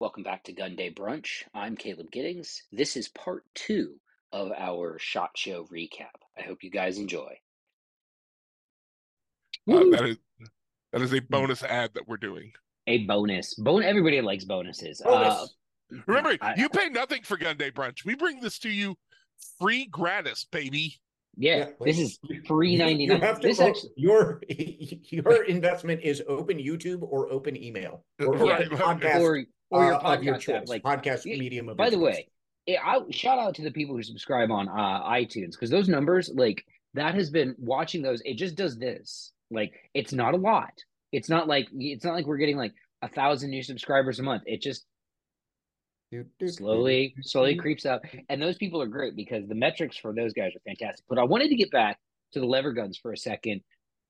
Welcome back to Gunday Brunch. I'm Caleb Giddings. This is part two of our SHOT Show recap. I hope you guys enjoy. Uh, that is that is a bonus ad that we're doing. A bonus. Bon- everybody likes bonuses. Bonus. Uh, Remember, I- you pay nothing for Gunday Brunch. We bring this to you free gratis, baby. Yeah, Yeah, this like, is three ninety You have to This vote. actually, your your investment is open YouTube or open email or Right, open right. podcast or or your uh, of your podcast app. choice, Like, podcast y- medium of by the way, it, I shout out to the people who subscribe on uh, iTunes because those numbers, like that, has been watching those. It just does this. Like, it's not a lot. It's not like it's not like we're getting like a thousand new subscribers a month. It just slowly do, slowly do. creeps up and those people are great because the metrics for those guys are fantastic but i wanted to get back to the lever guns for a second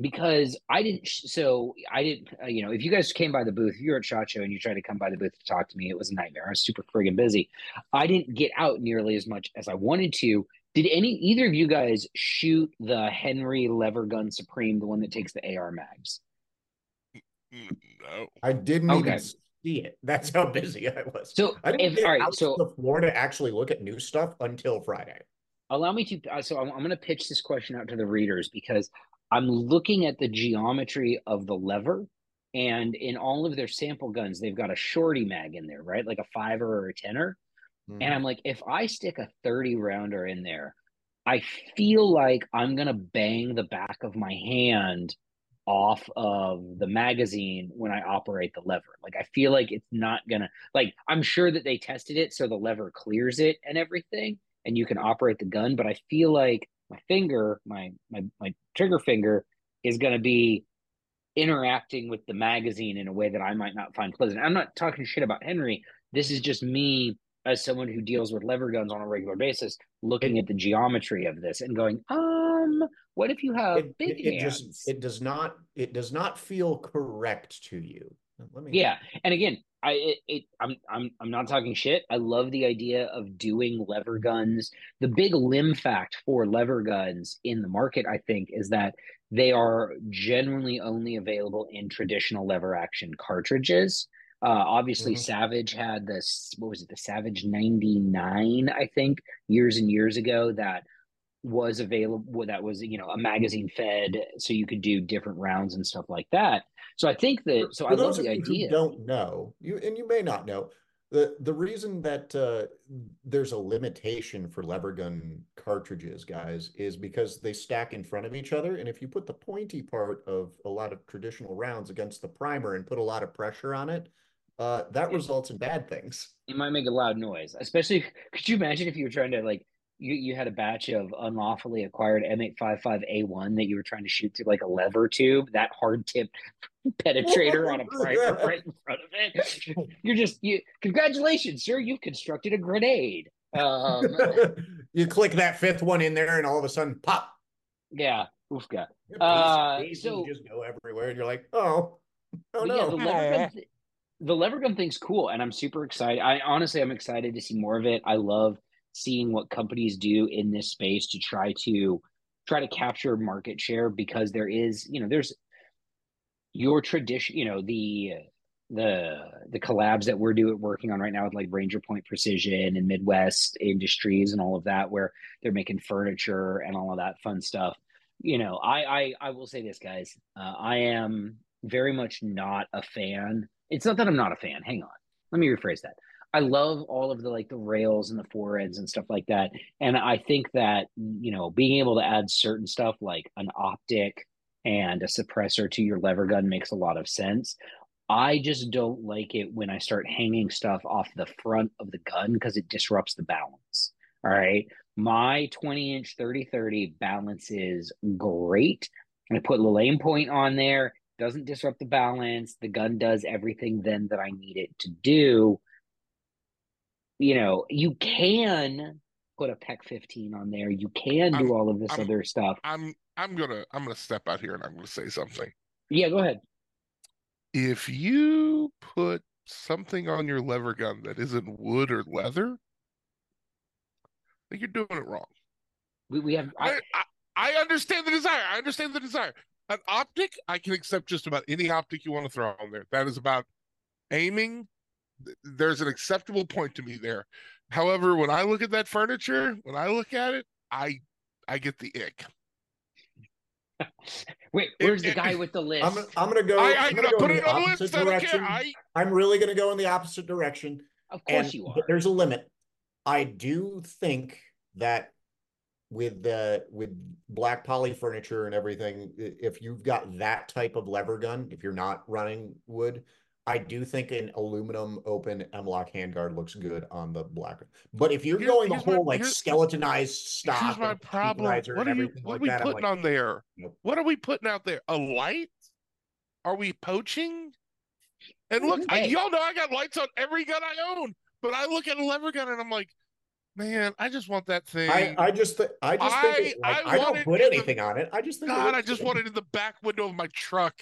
because i didn't so i didn't uh, you know if you guys came by the booth if you're at shot show and you tried to come by the booth to talk to me it was a nightmare i was super friggin' busy i didn't get out nearly as much as i wanted to did any either of you guys shoot the henry lever gun supreme the one that takes the ar mags Mm, No. I didn't Okay. even see it. That's how busy I was. so I didn't if get all right out so to the floor to actually look at new stuff until Friday. allow me to uh, so i'm, I'm going to pitch this question out to the readers because i'm looking at the geometry of the lever and in all of their sample guns they've got a shorty mag in there right like a fiver or a tenner Mm-hmm. and i'm like if i stick a 30 rounder in there i feel like i'm going to bang the back of my hand off of the magazine when i operate the lever. Like i feel like it's not gonna like i'm sure that they tested it so the lever clears it and everything and you can operate the gun but i feel like my finger my my, my trigger finger is to be interacting with the magazine in a way that i might not find pleasant. I'm not talking shit about henry. This is just me as someone who deals with lever guns on a regular basis looking at the geometry of this and going um what if you have It, big it, it hands just it does not it does not feel correct to you. Let me Yeah, and again, I it, it I'm I'm I'm not talking shit. I love the idea of doing lever guns. The big limb fact for lever guns in the market, I think, is that they are generally only available in traditional lever action cartridges. Uh, obviously, Mhm. Savage had this. What was it? The Savage ninety nine, I think, years and years ago. That was available. That was you know a magazine fed, so you could do different rounds and stuff like that. So I think that. So For I love the idea. don't know, you and you may not know, the the reason that uh, there's a limitation for lever gun cartridges, guys, is because they stack in front of each other, and if you put the pointy part of a lot of traditional rounds against the primer and put a lot of pressure on it, uh, that Yeah. results in bad things. it might make a loud noise. Especially, could you imagine if you were trying to like you you had a batch of unlawfully acquired M855A1 that you were trying to shoot through like a lever tube, that hard tip penetrator on a primer right in front of it. You're just you. Congratulations, sir! You've constructed a grenade. Um, you click that fifth one in there, and all of a sudden, pop. yeah. Pieces- Uh, so- just go everywhere, and you're like, oh, oh But yeah, the no. lever the lever gun thing's cool, and I'm super excited. I honestly, I'm excited to see more of it. I love seeing what companies do in this space to try to try to capture market share because there is, you know, there's your tradition, you know, the the the collabs that we're doing working on right now with like Ranger Point Precision and Midwest Industries and all of that, where they're making furniture and all of that fun stuff. You know, I I I will say this, guys. Uh, I am very much not a fan. It's not that I'm not a fan. Hang on. Let me rephrase that. I love all of the like the rails and the forends and stuff like that. And I think that, you know, being able to add certain stuff like an optic and a suppressor to your lever gun makes a lot of sense. I just don't like it when I start hanging stuff off the front of the gun because it disrupts the balance. All right. My 20 inch 30 30 balance is great. I put Lane point on there, doesn't disrupt the balance. The gun does everything then that I need it to do. You know, you can put a PEQ 15 on there. You can do I'm- all of this I'm- other stuff. I'm I'm gonna I'm gonna step out here and I'm gonna say something. Yeah, go ahead. If you put something on your lever gun that isn't wood or leather, I think you're doing it wrong. We, we have I, I, I, I understand the desire. I understand the desire. An optic, I can accept just about any optic you want to throw on there. That is about aiming, there's an acceptable point to me there. However, when I look at that furniture, when I look at it, I I get the ick. Wait, where's the guy with the list? I'm, I'm gonna go. I, I I'm gonna go put in it the on the opposite list. I direction. I I'm really gonna go in the opposite direction. of course and you are. but there's a limit. I do think that with the with black poly furniture and everything, if you've got that type of lever gun, if you're not running wood, I do think an aluminum open M-LOK handguard looks good on the black. But if you're Here- going the here's my- whole like skeletonized stock, here's my problem. What are you what like are we that, putting like, on there? nope. What are we putting out there? A light? Are we poaching? And look, I, y'all know I got lights on every gun I own, but I look at a lever gun and I'm like, man, I just want that thing. I, I just th- I just think it, I- like, I I, don't put in the- anything on it. I just think God, I just good. want it in the back window of my truck.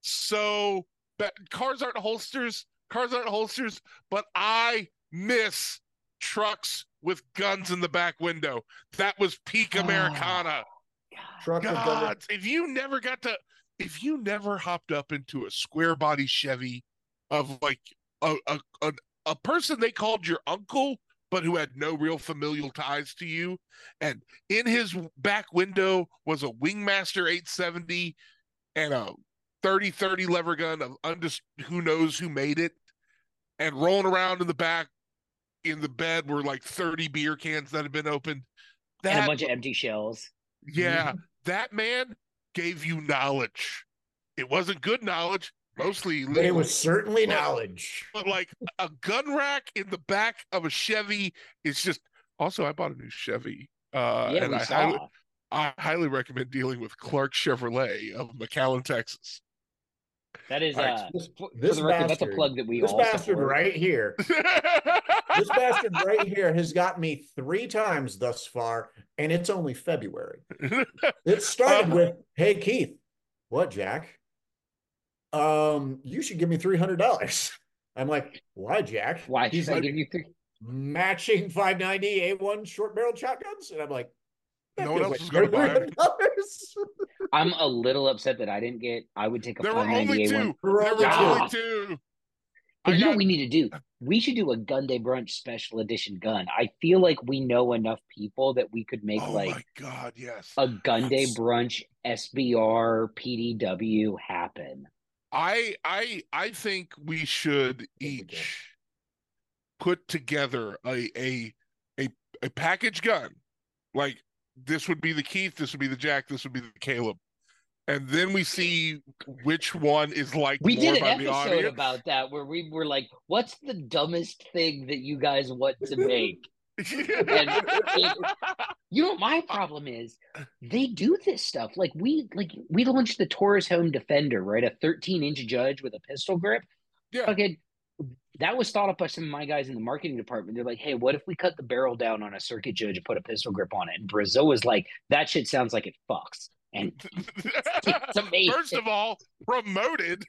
So but cars aren't holsters, cars aren't holsters, but I miss trucks with guns in the back window. That was peak Oh. Americana. truck with gun- God, if you never got to, if you never hopped up into a square body Chevy of like a a a, a person they called your uncle, but who had no real familial ties to you, and in his back window was a Wingmaster 870 and a 3030 lever gun of undis- who knows who made it, and rolling around in the back in the bed were like 30 beer cans that had been opened. and a bunch of empty shells. yeah, that man gave you knowledge. It wasn't good knowledge, mostly but it was certainly But- knowledge. but like a gun rack in the back of a Chevy is just. Also, I bought a new Chevy, uh, yeah, and we I saw. highly, I highly recommend dealing with Clark Chevrolet of McAllen, Texas. That is All right, uh This, for, for this the record, that's a plug that we this all bastard support. right here. This bastard right here has got me three times thus far, and it's only February. It started with, "Hey Keith, what Jack? Um, you should give me three hundred dollars." I'm like, "Why, Jack?" Why He's should I like, give you three? matching 590 A1 short barrel shotguns, and I'm like, that No one else is gonna buy 'em. $300. I'm a little upset that I didn't get. I would take a there were only 598 one. two. We're There only were two. only two. I And you know what we need to do? We should do a gun day brunch special edition gun. I feel like we know enough people that we could make oh like my god, yes. a gun day brunch SBR PDW happen. I I I think we should each put together a a a a package gun. Like this would be the Keith, this would be the Jack, this would be the Caleb. And then we see which one is like We more did an the episode about that where we were like, "What's the dumbest thing that you guys want to make?" You know what my problem is? They do this stuff. Like we like we launched the Taurus Home Defender, right? A 13 inch judge with a pistol grip. Yeah. Fucking that was thought up by some of my guys in the marketing department. They're like, hey, what if we cut the barrel down on a circuit judge and put a pistol grip on it? And Brazil was like, that shit sounds like it fucks. And it's amazing. First of all, promoted.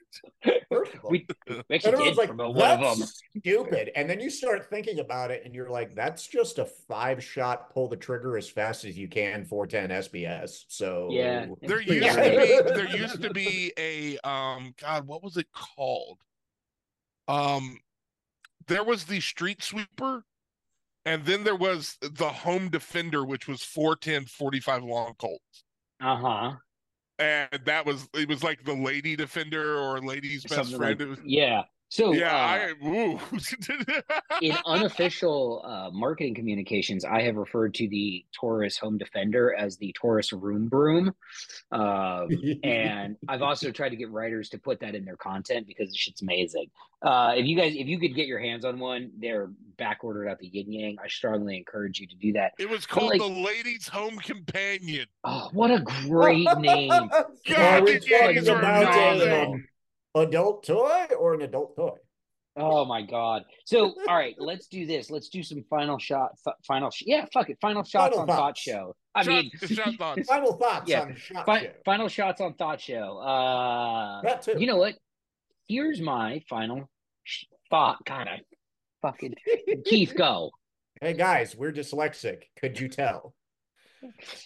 First of all, we, we actually did like, promote one of them. that's stupid. And then you start thinking about it, and you're like, that's just a five shot, pull the trigger as fast as you can, 410 SBS. So Yeah. There used great. to be there used to be a um God, what was it called? Um there was the street sweeper, and then there was the home defender, which was 410 45 long colts. Uh-huh. And that was it was like the lady defender or lady's best Something friend. like- It was- yeah. So yeah, uh, I in unofficial uh, marketing communications, I have referred to the Taurus Home Defender as the Taurus Room Broom. Um, and I've also tried to get writers to put that in their content because the shit's amazing. Uh, if you guys, if you could get your hands on one, they're back ordered at the Yin Yang. I strongly encourage you to do that. it was called like- the ladies' home companion. Oh, what a great name! God, we the Yankees talking are about a amazing. Adult toy or an adult toy? Oh my god! So, all right, let's do this. Let's do some final shot. F- final, sh- yeah, fuck it. Final shots Final on Thought. Show. I Shot- mean, shot thoughts. Final thoughts Yeah, on Shot fi- Show. final shots on Thought Show. Uh, That too. you know what? Here's my final sh- thought. God, I fucking Keith, go. Hey guys, we're dyslexic. Could you tell?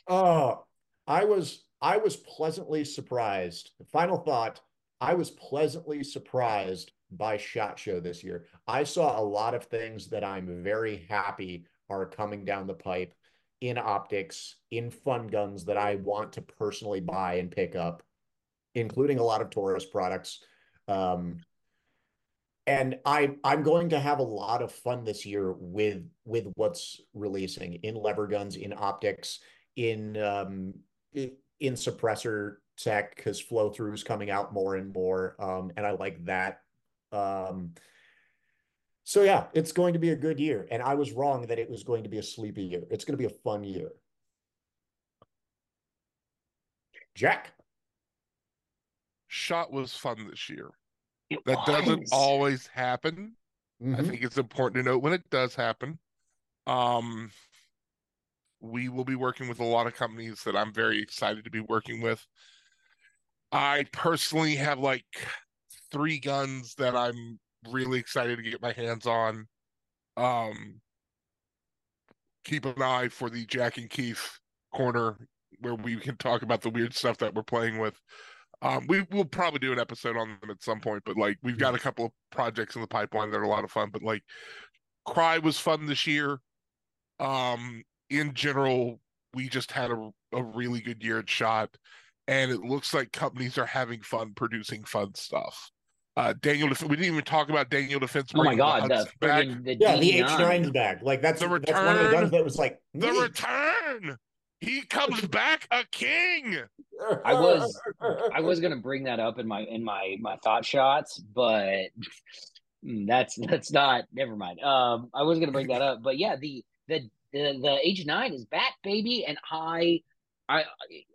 Oh, I was I was pleasantly surprised. Final thought, I was pleasantly surprised by SHOT Show this year. I saw a lot of things that I'm very happy are coming down the pipe in optics, in fun guns that I want to personally buy and pick up, including a lot of Taurus products. Um, and I I'm going to have a lot of fun this year with with what's releasing in lever guns, in optics, in um, in suppressor tech because flow through is coming out more and more, um, and I like that. Um, so yeah, it's going to be a good year, and I was wrong that it was going to be a sleepy year. It's going to be a fun year. Jack, shot was fun this year. It That doesn't always happen. I Mhm. think it's important to note when it does happen. Um, we will be working with a lot of companies that I'm very excited to be working with. I personally have like three guns that I'm really excited to get my hands on. Um, keep an eye for the Jack and Keith corner where we can talk about the weird stuff that we're playing with. Um, we will probably do an episode on them at some point, but like we've got a couple of projects in the pipeline that are a lot of fun. But like, Cry was fun this year. Um, in general, we just had a, a really good year at Shot, and it looks like companies are having fun producing fun stuff. Uh, Daniel, Def- we didn't even talk about Daniel Defense. Oh my god, the Hudson back. friggin' the Yeah, the D9. H9's back. Like that's The that's one of the return- guns that was like The neat. return. He comes back a king. I was- I was gonna bring that up in my in my my thought shots, but that's that's not. Never mind. Um, I was gonna bring that up, but yeah, the the the the H nine is back, baby, and I. I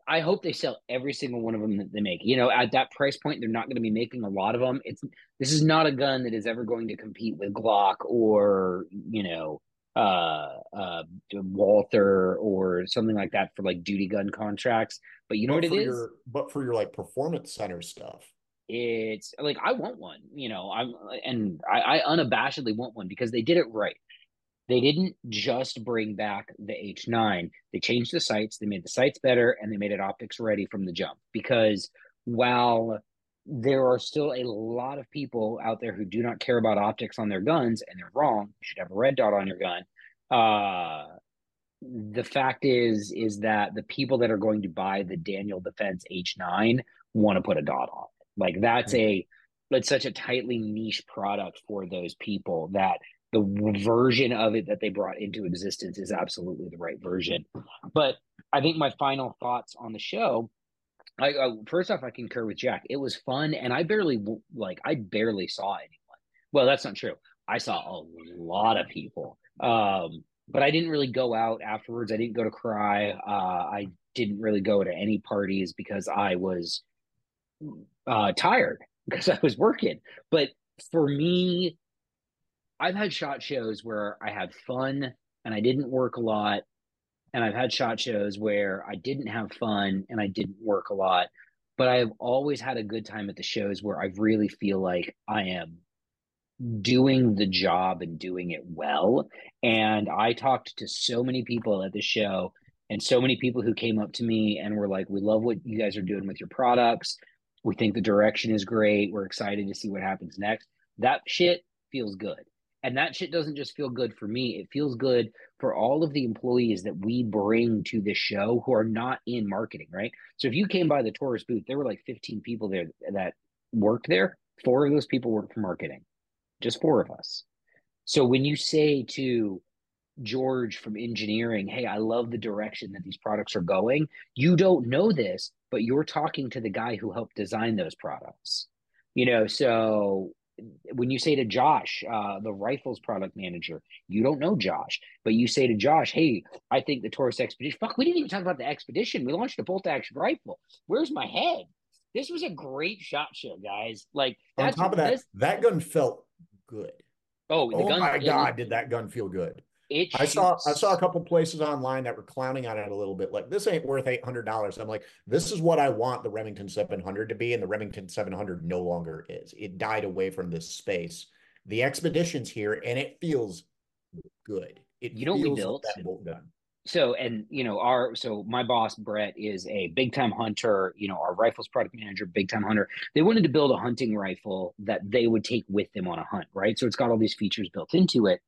I hope they sell every single one of them that they make. You know, at that price point, they're not going to be making a lot of them. It's this is not a gun that is ever going to compete with Glock or you know uh uh Walther or something like that for like duty gun contracts. But you know But what it for your- but for your like performance center stuff. it's like I want one, you know, I'm and I, I unabashedly want one because they did it right. They didn't just bring back the H9. They changed the sights, they made the sights better, and they made it optics ready from the jump. Because while there are still a lot of people out there who do not care about optics on their guns, and they're wrong. You should have a red dot on your gun. Uh the fact is is that the people that are going to buy the Daniel Defense H9 want to put a dot on it. Like that's a it's such a tightly niche product for those people that the version of it that they brought into existence is absolutely the right version. But I think my final thoughts on the show. I, I first off, I concur with Jack. It was fun, and I barely like I barely saw anyone. Well, that's not true. I saw a lot of people, um, but I didn't really go out afterwards. I didn't go to cry. Uh, I didn't really go to any parties because I was uh, tired because I was working. But for me, I've had shot shows where I had fun and I didn't work a lot. And I've had shot shows where I didn't have fun and I didn't work a lot. But I've always had a good time at the shows where I really feel like I am doing the job and doing it well. And I talked to so many people at the show and so many people who came up to me and were like, We love what you guys are doing with your products. We think the direction is great. We're excited to see what happens next. That shit feels good. And that shit doesn't just feel good for me, it feels good for all of the employees that we bring to this show who are not in marketing, right? So if you came by the Taurus booth, there were like 15 people there that worked there. Four of those people worked for marketing, just four of us. So when you say to George from engineering, hey, I love the direction that these products are going, you don't know this, but you're talking to the guy who helped design those products. You know, so when you say to Josh, uh, the rifles product manager, you don't know Josh, but you say to Josh, "Hey, I think the Taurus Expedition." Fuck, we didn't even talk about the Expedition. We launched a bolt action rifle. Where's my head? This was a great shot show, guys. Like On top of that, this- that gun felt good. oh, the Oh gun, my it- god, did that gun feel good? It I saw I saw a couple places online that were clowning on it a little bit. Like this ain't worth eight hundred dollars. I'm like, this is what I want the Remington 700 to be, and the Remington 700 no longer is. It died away from this space. The expedition's here, and it feels good. It You know we feels built? that bolt gun. so and you know our so my boss brett is a big time hunter you know our rifles product manager big time hunter they wanted to build a hunting rifle that they would take with them on a hunt right so it's got all these features built into it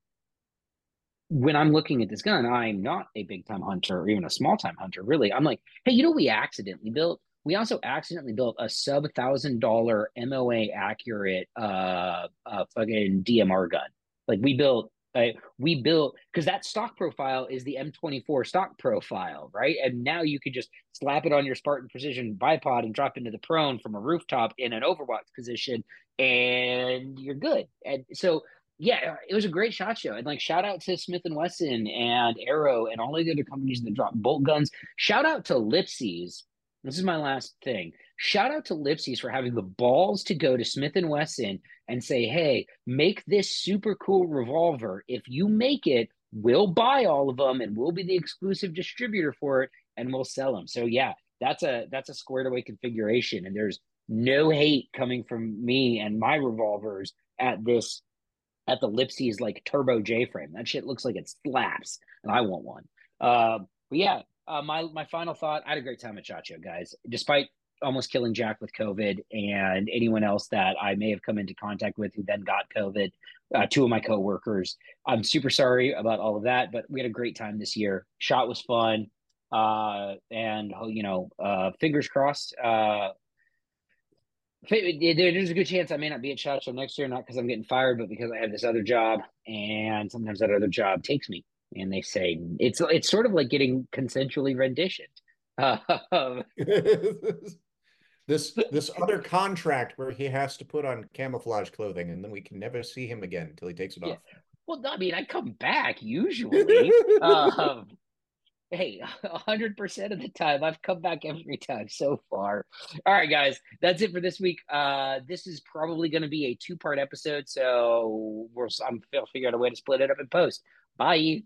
when i'm looking at this gun i'm not a big time hunter or even a small time hunter really i'm like hey you know we accidentally built we also accidentally built a sub thousand dollar moa accurate uh, uh fucking dmr gun like we built Right? We built because that stock profile is the M24 stock profile, right? And now you could just slap it on your Spartan Precision bipod and drop into the prone from a rooftop in an overwatch position, and you're good. And so, yeah, uh, it was a great shot show. And like, shout out to Smith and Wesson and Aero and all the other companies that drop bolt guns. Shout out to Lipsey's. This is my last thing. Shout out to Lipsey's for having the balls to go to Smith and Wesson and say, hey, make this super cool revolver. If you make it, we'll buy all of them and we'll be the exclusive distributor for it and we'll sell them. So yeah, that's a that's a squared away configuration. And there's no hate coming from me and my revolvers at this at the Lipsey's like turbo J frame. That shit looks like it slaps, and I want one. Uh, but yeah, uh, my my final thought. I had a great time at Show, guys. Despite almost killing Jack with COVID, and anyone else that I may have come into contact with who then got COVID. Uh, two of my coworkers. I'm super sorry about all of that, but we had a great time this year. Shot was fun, uh, and you know, uh, fingers crossed. There's a good chance I may not be at Shot Show next year, not because I'm getting fired, but because I have this other job, and sometimes that other job takes me. And they say it's it's sort of like getting consensually renditioned. This this other contract where he has to put on camouflage clothing and then we can never see him again until he takes it yeah. off. Well, I mean, I come back usually. um, hey, hundred percent of the time, I've come back every time so far. All right, guys, that's it for this week. Uh, this is probably going to be a two part episode, so we're I'm figure out a way to split it up in post. Bye.